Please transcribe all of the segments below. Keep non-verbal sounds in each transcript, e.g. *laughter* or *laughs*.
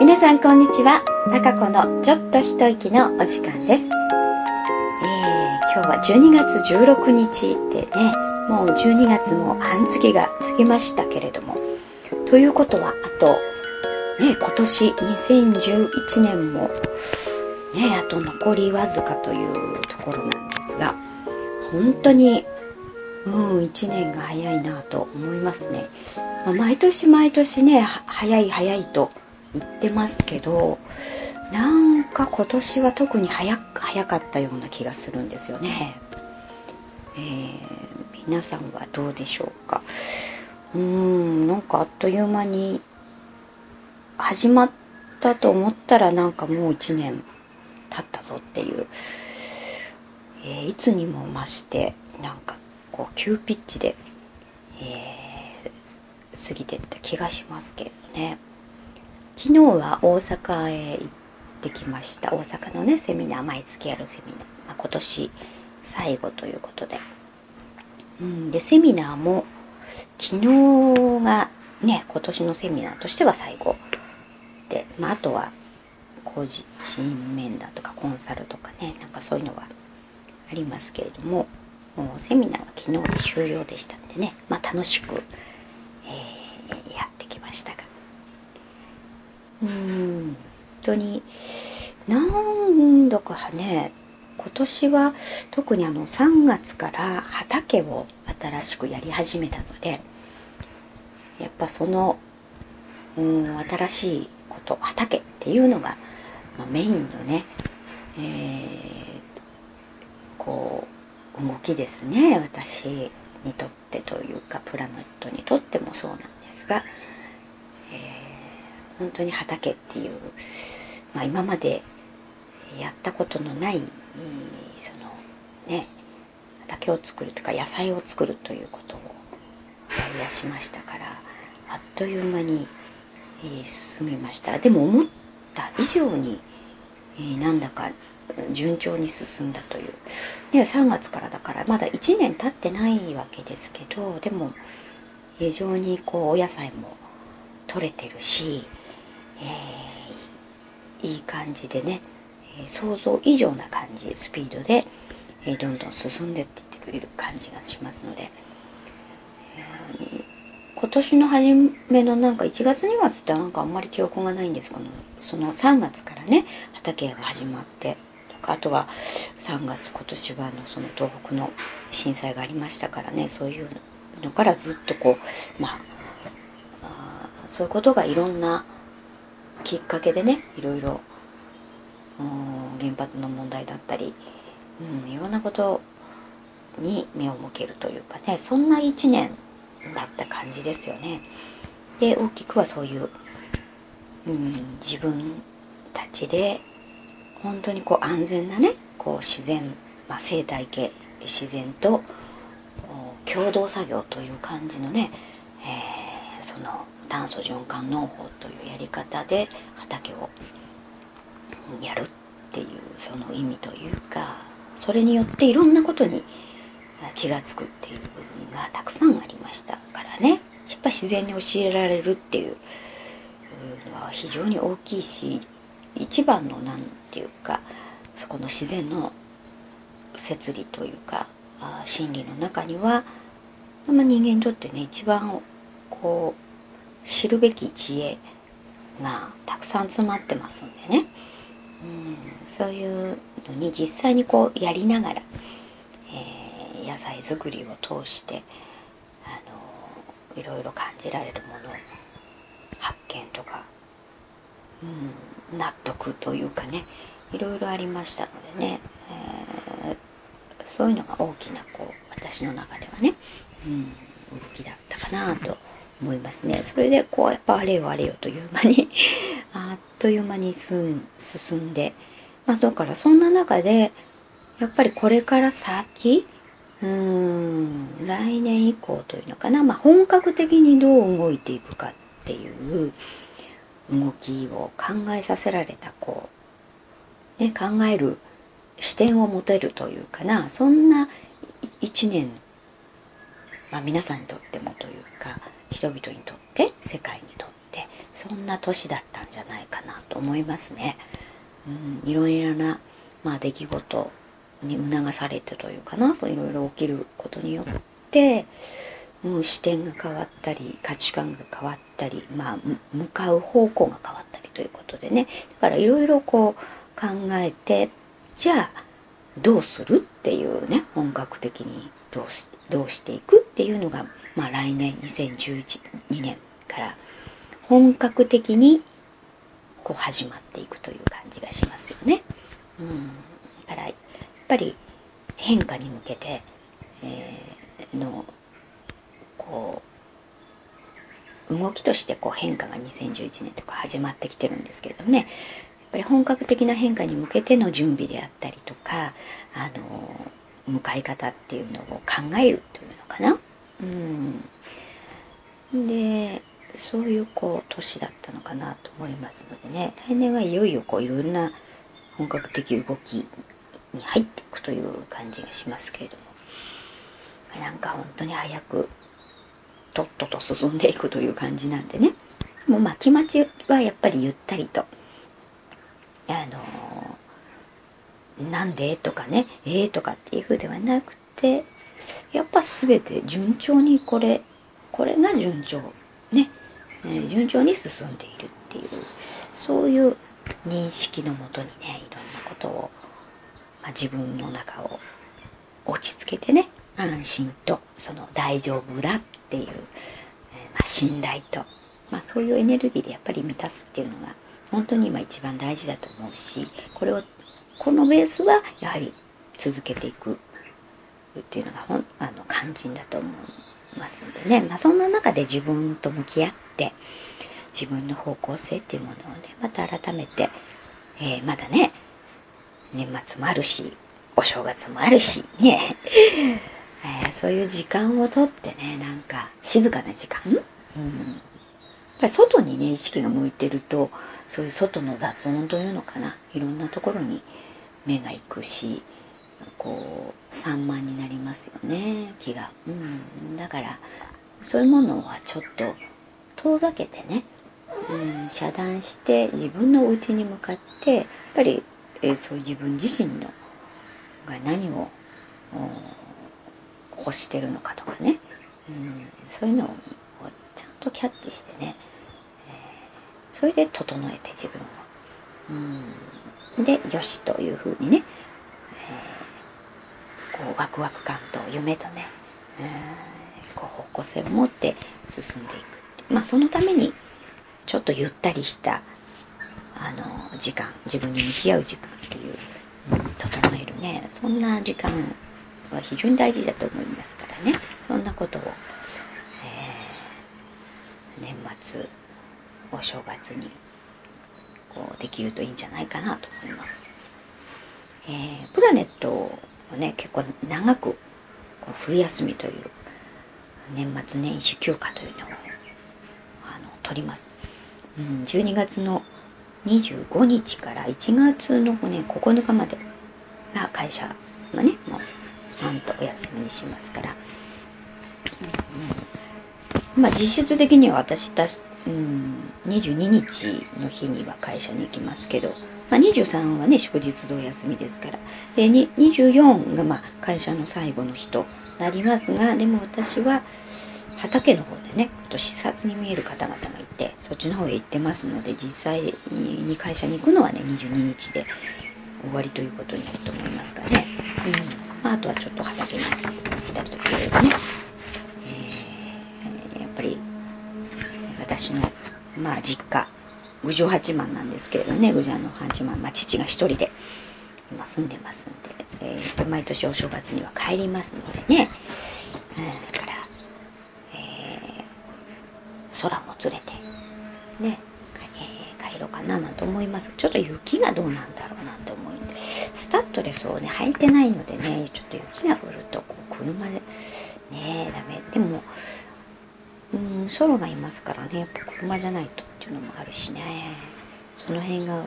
皆さんこんにちは。たかこのちょっと一息のお時間です、えー、今日は12月16日でねもう12月も半月が過ぎましたけれども。ということはあとね今年2011年もねあと残りわずかというところなんですが本当にうん1年が早いなと思いますね、まあ、毎年毎年ね早い早いと言ってますけどなんか今年は特に早早かったような気がするんですよね、えー、皆さんはどうでしょうか。うーんなんかあっという間に始まったと思ったらなんかもう1年経ったぞっていう、えー、いつにも増してなんかこう急ピッチで、えー、過ぎてった気がしますけどね。昨日は大阪へ行ってきました。大阪のねセミナー毎月やるセミナー、まあ、今年最後ということで、うん、でセミナーも昨日がね今年のセミナーとしては最後で、まあ、あとは個人面談とかコンサルとかねなんかそういうのはありますけれどももうセミナーは昨日で終了でしたんでね、まあ、楽しく、えー、やってきましたが。うん。本当になんだかね今年は特にあの3月から畑を新しくやり始めたのでやっぱその、うん、新しいこと畑っていうのが、まあ、メインのね、えー、こう動きですね私にとってというかプラネットにとってもそうなんですが、えー、本当に畑っていう、まあ、今までやったことのないそのね畑を作るとか野菜を作るということをやりだしましたからあっという間に、えー、進みました。でも思った以上に、えー、なんだか順調に進んだという。で3月からだからまだ1年経ってないわけですけどでも非常にこうお野菜も取れてるし、えー、いい感じでね、え、想像以上な感じスピードで、え、どんどん進んでっている感じがしますので、えー、今年の初めのなんか1月2月ってなんかあんまり記憶がないんです。けどその3月からね畑が始まって。とかあとは3月今年はのその東北の震災がありましたからね。そういうのからずっとこうまあそういうことがいろんなきっかけでねいろいろ原発の問題だったり、うん、いろんなことに目を向けるというかねそんな1年だった感じですよね。で大きくはそういう、うん、自分たちで本当にこう安全なねこう自然、まあ、生態系自然と共同作業という感じのね、えー、その炭素循環農法というやり方で畑をやるっていうその意味というかそれによっていろんなことに気が付くっていう部分がたくさんありましたからね。やっぱ自然に教えられるっていうのは非常に大きいし一番の何ていうかそこの自然の摂理というか心理の中には、ま、人間にとってね一番こう知るべき知恵がたくさん詰まってますんでね、うん、そういうのに実際にこうやりながら、えー、野菜作りを通してあのいろいろ感じられるもの発見とか、うん、納得というかねいろいろありましたのでね、えー、そういうのが大きなこう私の中ではね、うん、動きだったかなと思いますね。それでこうやっぱあれよあれよという間に *laughs* あっという間に進んでまあだからそんな中でやっぱりこれから先うーん来年以降というのかな、まあ、本格的にどう動いていくかっていう動きを考えさせられたこう、ね、考える視点を持てるというかなそんな一年、まあ、皆さんにとってもというか人々にとって世界にとってそんな年だったんじゃないかなと思いますね。うん、いろいろな、まあ、出来事に促されてというかなそういろいろ起きることによって、う、視点が変わったり価値観が変わったり、まあ、向かう方向が変わったりということでねだからいろいろこう考えてじゃあどうするっていうね本格的にどうしてどうしていくっていうのが、まあ、来年2012年から本格的にこう始まっていくという感じがしますよね。うん、だからやっぱり変化に向けて、えー、のこう動きとしてこう変化が2011年とか始まってきてるんですけれどもねやっぱり本格的な変化に向けての準備であったりとかあの向かい方っていうのを考えるというのかな。うん、でそういうこう年だったのかなと思いますのでね。来年はいよいよこういろんな本格的動きに入っていくという感じがしますけれども。なんか本当に早くとっとと進んでいくという感じなんでね。もう巻き待ちはやっぱりゆったりとあのなんで？とかね。えー、とかっていう風ではなくてやっぱ全て順調にこれこれが順調ね、えー、順調に進んでいるっていうそういう認識のもとにねいろんなことを、まあ、自分の中を落ち着けてね安心とその大丈夫だっていう、えー、まあ、信頼と、まあ、そういうエネルギーでやっぱり満たすっていうのが本当に今一番大事だと思うしこれをこのベースはやはり続けていくっていうのがほんあの肝心だと思いますんでね、まあ、そんな中で自分と向き合って自分の方向性っていうものをねまた改めて、えー、まだね年末もあるしお正月もあるしね、えー、そういう時間をとってねなんか静かな時間、うん、やっぱり外にね意識が向いてるとそういう外の雑音というのかな。いろんなところに目が行くしこう散漫になりますよね気が、うん、だからそういうものはちょっと遠ざけてね、うん、遮断して自分の内に向かってやっぱり、えー、そういう自分自身のが何を欲してるのかとかね、うん、そういうのをちゃんとキャッチしてね、えー、それで整えて自分を、うん、でよしというふうにねえこうワクワク感と夢とね、えー、こう方向性を持って進んでいくまあそのためにちょっとゆったりしたあの時間自分に向き合う時間っていう、うん、整えるね。そんな時間は非常に大事だと思いますからね。そんなことを、えー、年末お正月にこうできるといいんじゃないかなと思います。えー、プラネットをね結構長くこう冬休みという年末年始休暇というのをあの取ります、うん、12月の25日から1月の、ね、9日までが会社がねもうスパンとお休みにしますから、うん、まあ実質的には私たし、うん、22日の日には会社に行きますけどまあ、23はね祝日同休みですから。で24がまあ会社の最後の日となりますがでも私は畑の方でね今年視察に見える方々がいてそっちの方へ行ってますので実際に会社に行くのはね22日で終わりということになると思いますがね、うん。まあ、あとはちょっと畑に行ったりとかいろいろね、えー、やっぱり私のまあ実家。郡上八幡なんですけれどね。郡上の八幡、まあ、父が一人で。今住んでますんで、えー、毎年お正月には帰りますのでね、うん、だから、えー、空も連れてね、えー、帰ろうかななんて思います。ちょっと雪がどうなんだろうなんて思いスタッドレスをね履いてないのでねちょっと雪が降るとこう車でねえダメ。でもソロがいますからねやっぱ車じゃないとっていうのもあるしね。その辺が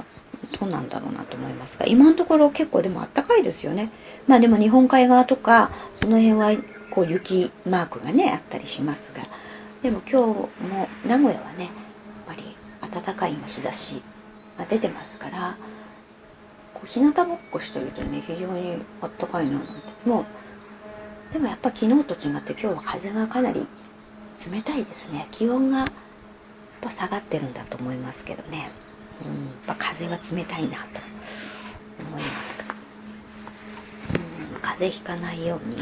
どうなんだろうなと思いますが。今のところ結構でもあったかいですよね。まあでも日本海側とかその辺はこう雪マークがねあったりしますが。でも今日も名古屋はねやっぱり暖かい今日差しが出てますからこう日向ぼっこしてるとね非常にあったかいななんて。もうでもやっぱ昨日と違って今日は風がかなり冷たいですね。気温がやっぱ下がってるんだと思いますけどね、うん、やっぱ風は冷たいなと思います、うん、風邪ひかないように。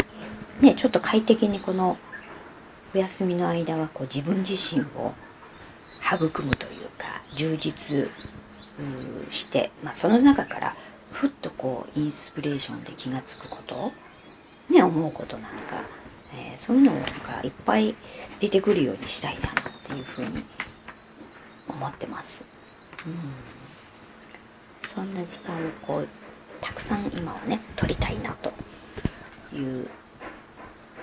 ねちょっと快適にこのお休みの間はこう自分自身を育むというか充実して、まあ、その中からふっとこうインスピレーションで気が付くことね思うことなんか、えー、そういうのがいっぱい出てくるようにしたいなっていうふうに思ってます。うん。そんな時間をこうたくさん今はね取りたいなという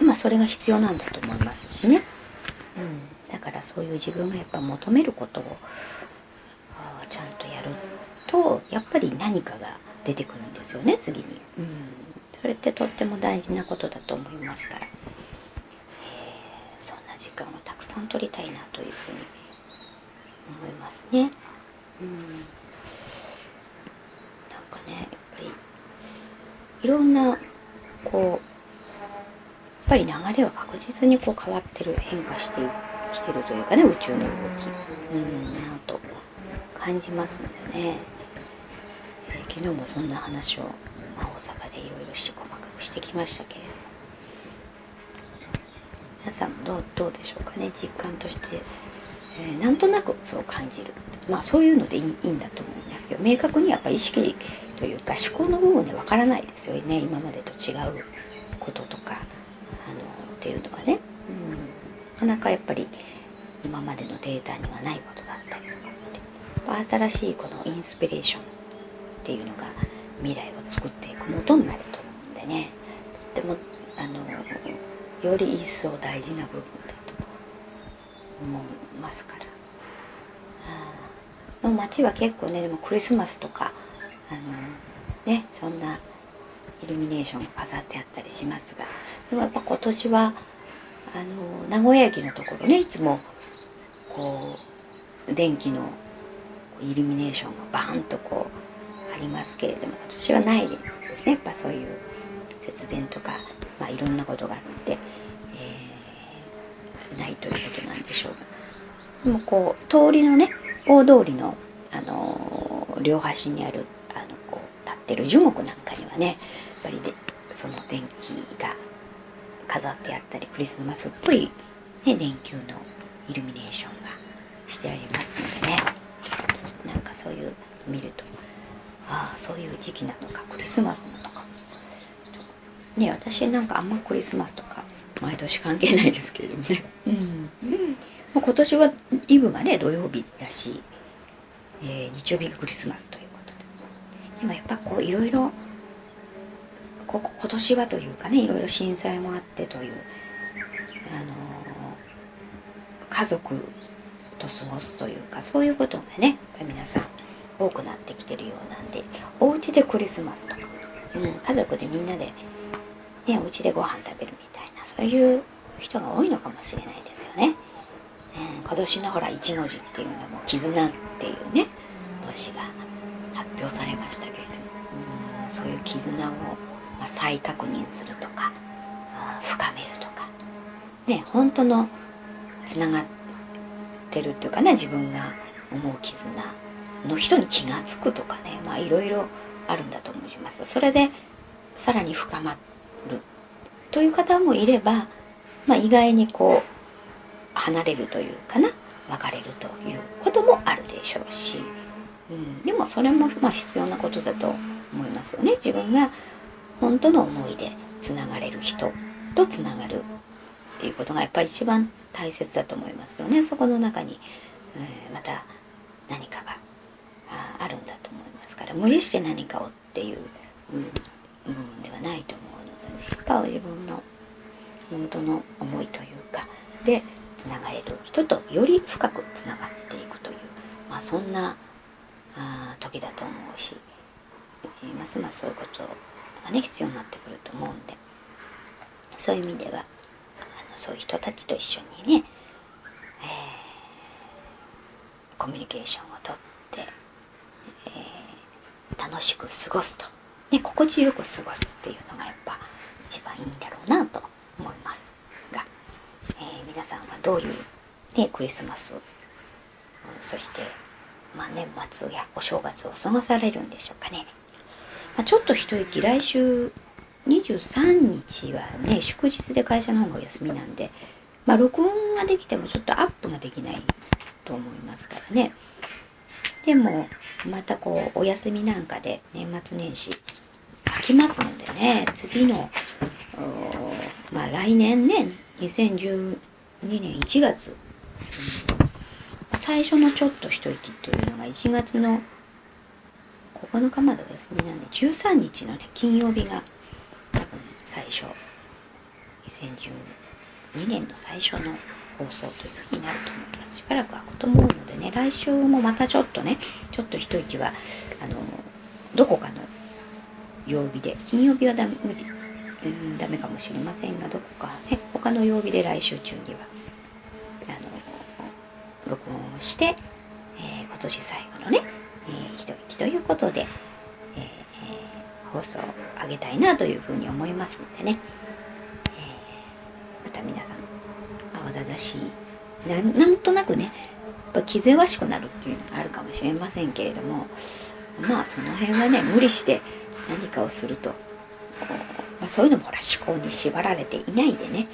今それが必要なんだと思いますしね、うん、だからそういう自分がやっぱ求めることをちゃんとやるとやっぱり何かが出てくるんですよね次に、うん、それってとっても大事なことだと思いますから、えー、そんな時間をたくさん取りたいなというふうに思いますね、うん、なんかねやっぱりいろんなこうやっぱり流れは確実にこう変わってる変化してきてるというかね宇宙の動き。うんなんと感じますのでね、えー、昨日もそんな話を、まあ、大阪でいろいろして細かくしてきましたけれども。皆さんどうどうでしょうかね実感として、えー、なんとなくそう感じる。まあそういうのでいいいいんだと思いますよ。明確にやっぱ意識というか思考の部分でわからないですよね。今までと違うこととかあのっていうのはね、うん、なかなかやっぱり今までのデータにはないことだったりとかって。新しいこのインスピレーションっていうのが未来を作っていく元になると思うんでね。とってもあのより一層大事な部分だと思いますから。の街は結構ねでもクリスマスとかあのねそんなイルミネーションが飾ってあったりしますが。でもやっぱ今年はあの名古屋駅のところねいつもこう電気のイルミネーションがバーンとこうありますけれども今年はないですね。やっぱそういう節電とか、まあ、いろんなことがあって、えー、ないということなんでしょうでもこう通りのね大通りの、あのー、両端にあるあのこう立ってる樹木なんかにはねやっぱりでその電気が飾ってあったりクリスマスっぽい、ね、電球のイルミネーションがしてありますのでね。なんかそういう見るとああそういう時期なのかクリスマスなのかね私なんかあんまクリスマスとか毎年関係ないですけれどもね、うん、今年はイブがね土曜日だし、えー、日曜日がクリスマスということで。でもやっぱこういろいろこ今年はというかねいろいろ震災もあってという、あの家族と過ごすというかそういうことがね皆さん多くなってきてるようなんでお家でクリスマスとか、うん、家族でみんなで、ね、お家でご飯食べるみたいなそういう人が多いのかもしれないですよね。うん、今年のほら一文字っていうのも絆っていうね文字が発表されましたけれども、うん、そういう絆をまあ、再確認するとか深めるとかね本当のつながってるっていうかね自分が思う絆の人に気が付くとかねまあいろいろあるんだと思いますそれでさらに深まる。という方もいれば、まあ、意外にこう離れるというかな別れるということもあるでしょうし、うん、でもそれもまあ必要なことだと思いますよね。自分が本当の思いでつながれる人とつながるっていうことがやっぱり一番大切だと思いますよね。そこの中に、えー、また何かがあるんだと思いますから。無理して何かをっていう、部分ではないと思う、ぱ自分の本当の思いというかでつながれる人とより深くつながっていくという、まあ、そんなあ時だと思うし、ますますそういうことがね必要になってくると思うんでそういう意味ではあのそういう人たちと一緒にね、えー、コミュニケーションをとって、えー、楽しく過ごすと、ね、心地よく過ごすっていうのがやっぱ一番いいんだろうなと思いますが、えー、皆さんはどういう、ね、クリスマスそして、まあ、年末やお正月を過ごされるんでしょうかね、まあ、ちょっと一息来週23日はね祝日で会社の方がお休みなんでまあ録音ができてもちょっとアップができないと思いますからね。でもまたこうお休みなんかで年末年始空きますのでね次のまあ来年ね2012年1月、うん、最初のちょっと一息というのが1月の9日までお休みなんで13日のね金曜日が多分最初。2012年の最初の放送というふうになると思います。しばらく空くと思うのでね来週もまたちょっとねちょっと一息はあのどこかの曜日で金曜日はダメ無理、うん、ダメかもしれませんがどこかね他の曜日で来週中にはあの録音をして、えー、今年最後のね、えー、一息ということで、えー、放送をあげたいなというふうに思いますのでね、えまた皆さん慌ただしいななんとなくねやっぱ気ぜわしくなるっていうのがあるかもしれませんけれどもまあその辺はね無理して何かをすると、まあ、そういうのもほら思考に縛られていないでね。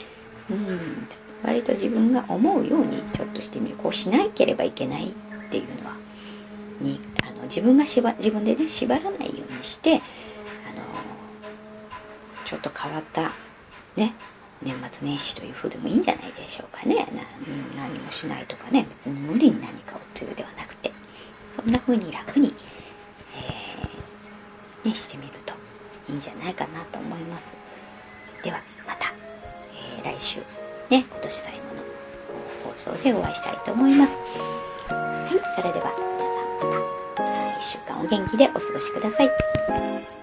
うん。割と自分が思うようにちょっとしてみる。こうしなければいけないっていうのは。にあの自分がしば自分でね縛らないようにしてあのちょっと変わったね年末年始という風でもいいんじゃないでしょうかね。な何もしないとかね。別に無理に何かをというではなくて。そんな風に楽に、えー、ね、してみるいいんじゃないかなと思います。ではまた、えー、来週ね今年最後の放送でお会いしたいと思います。はいそれでは皆さんまた1週間お元気でお過ごしください。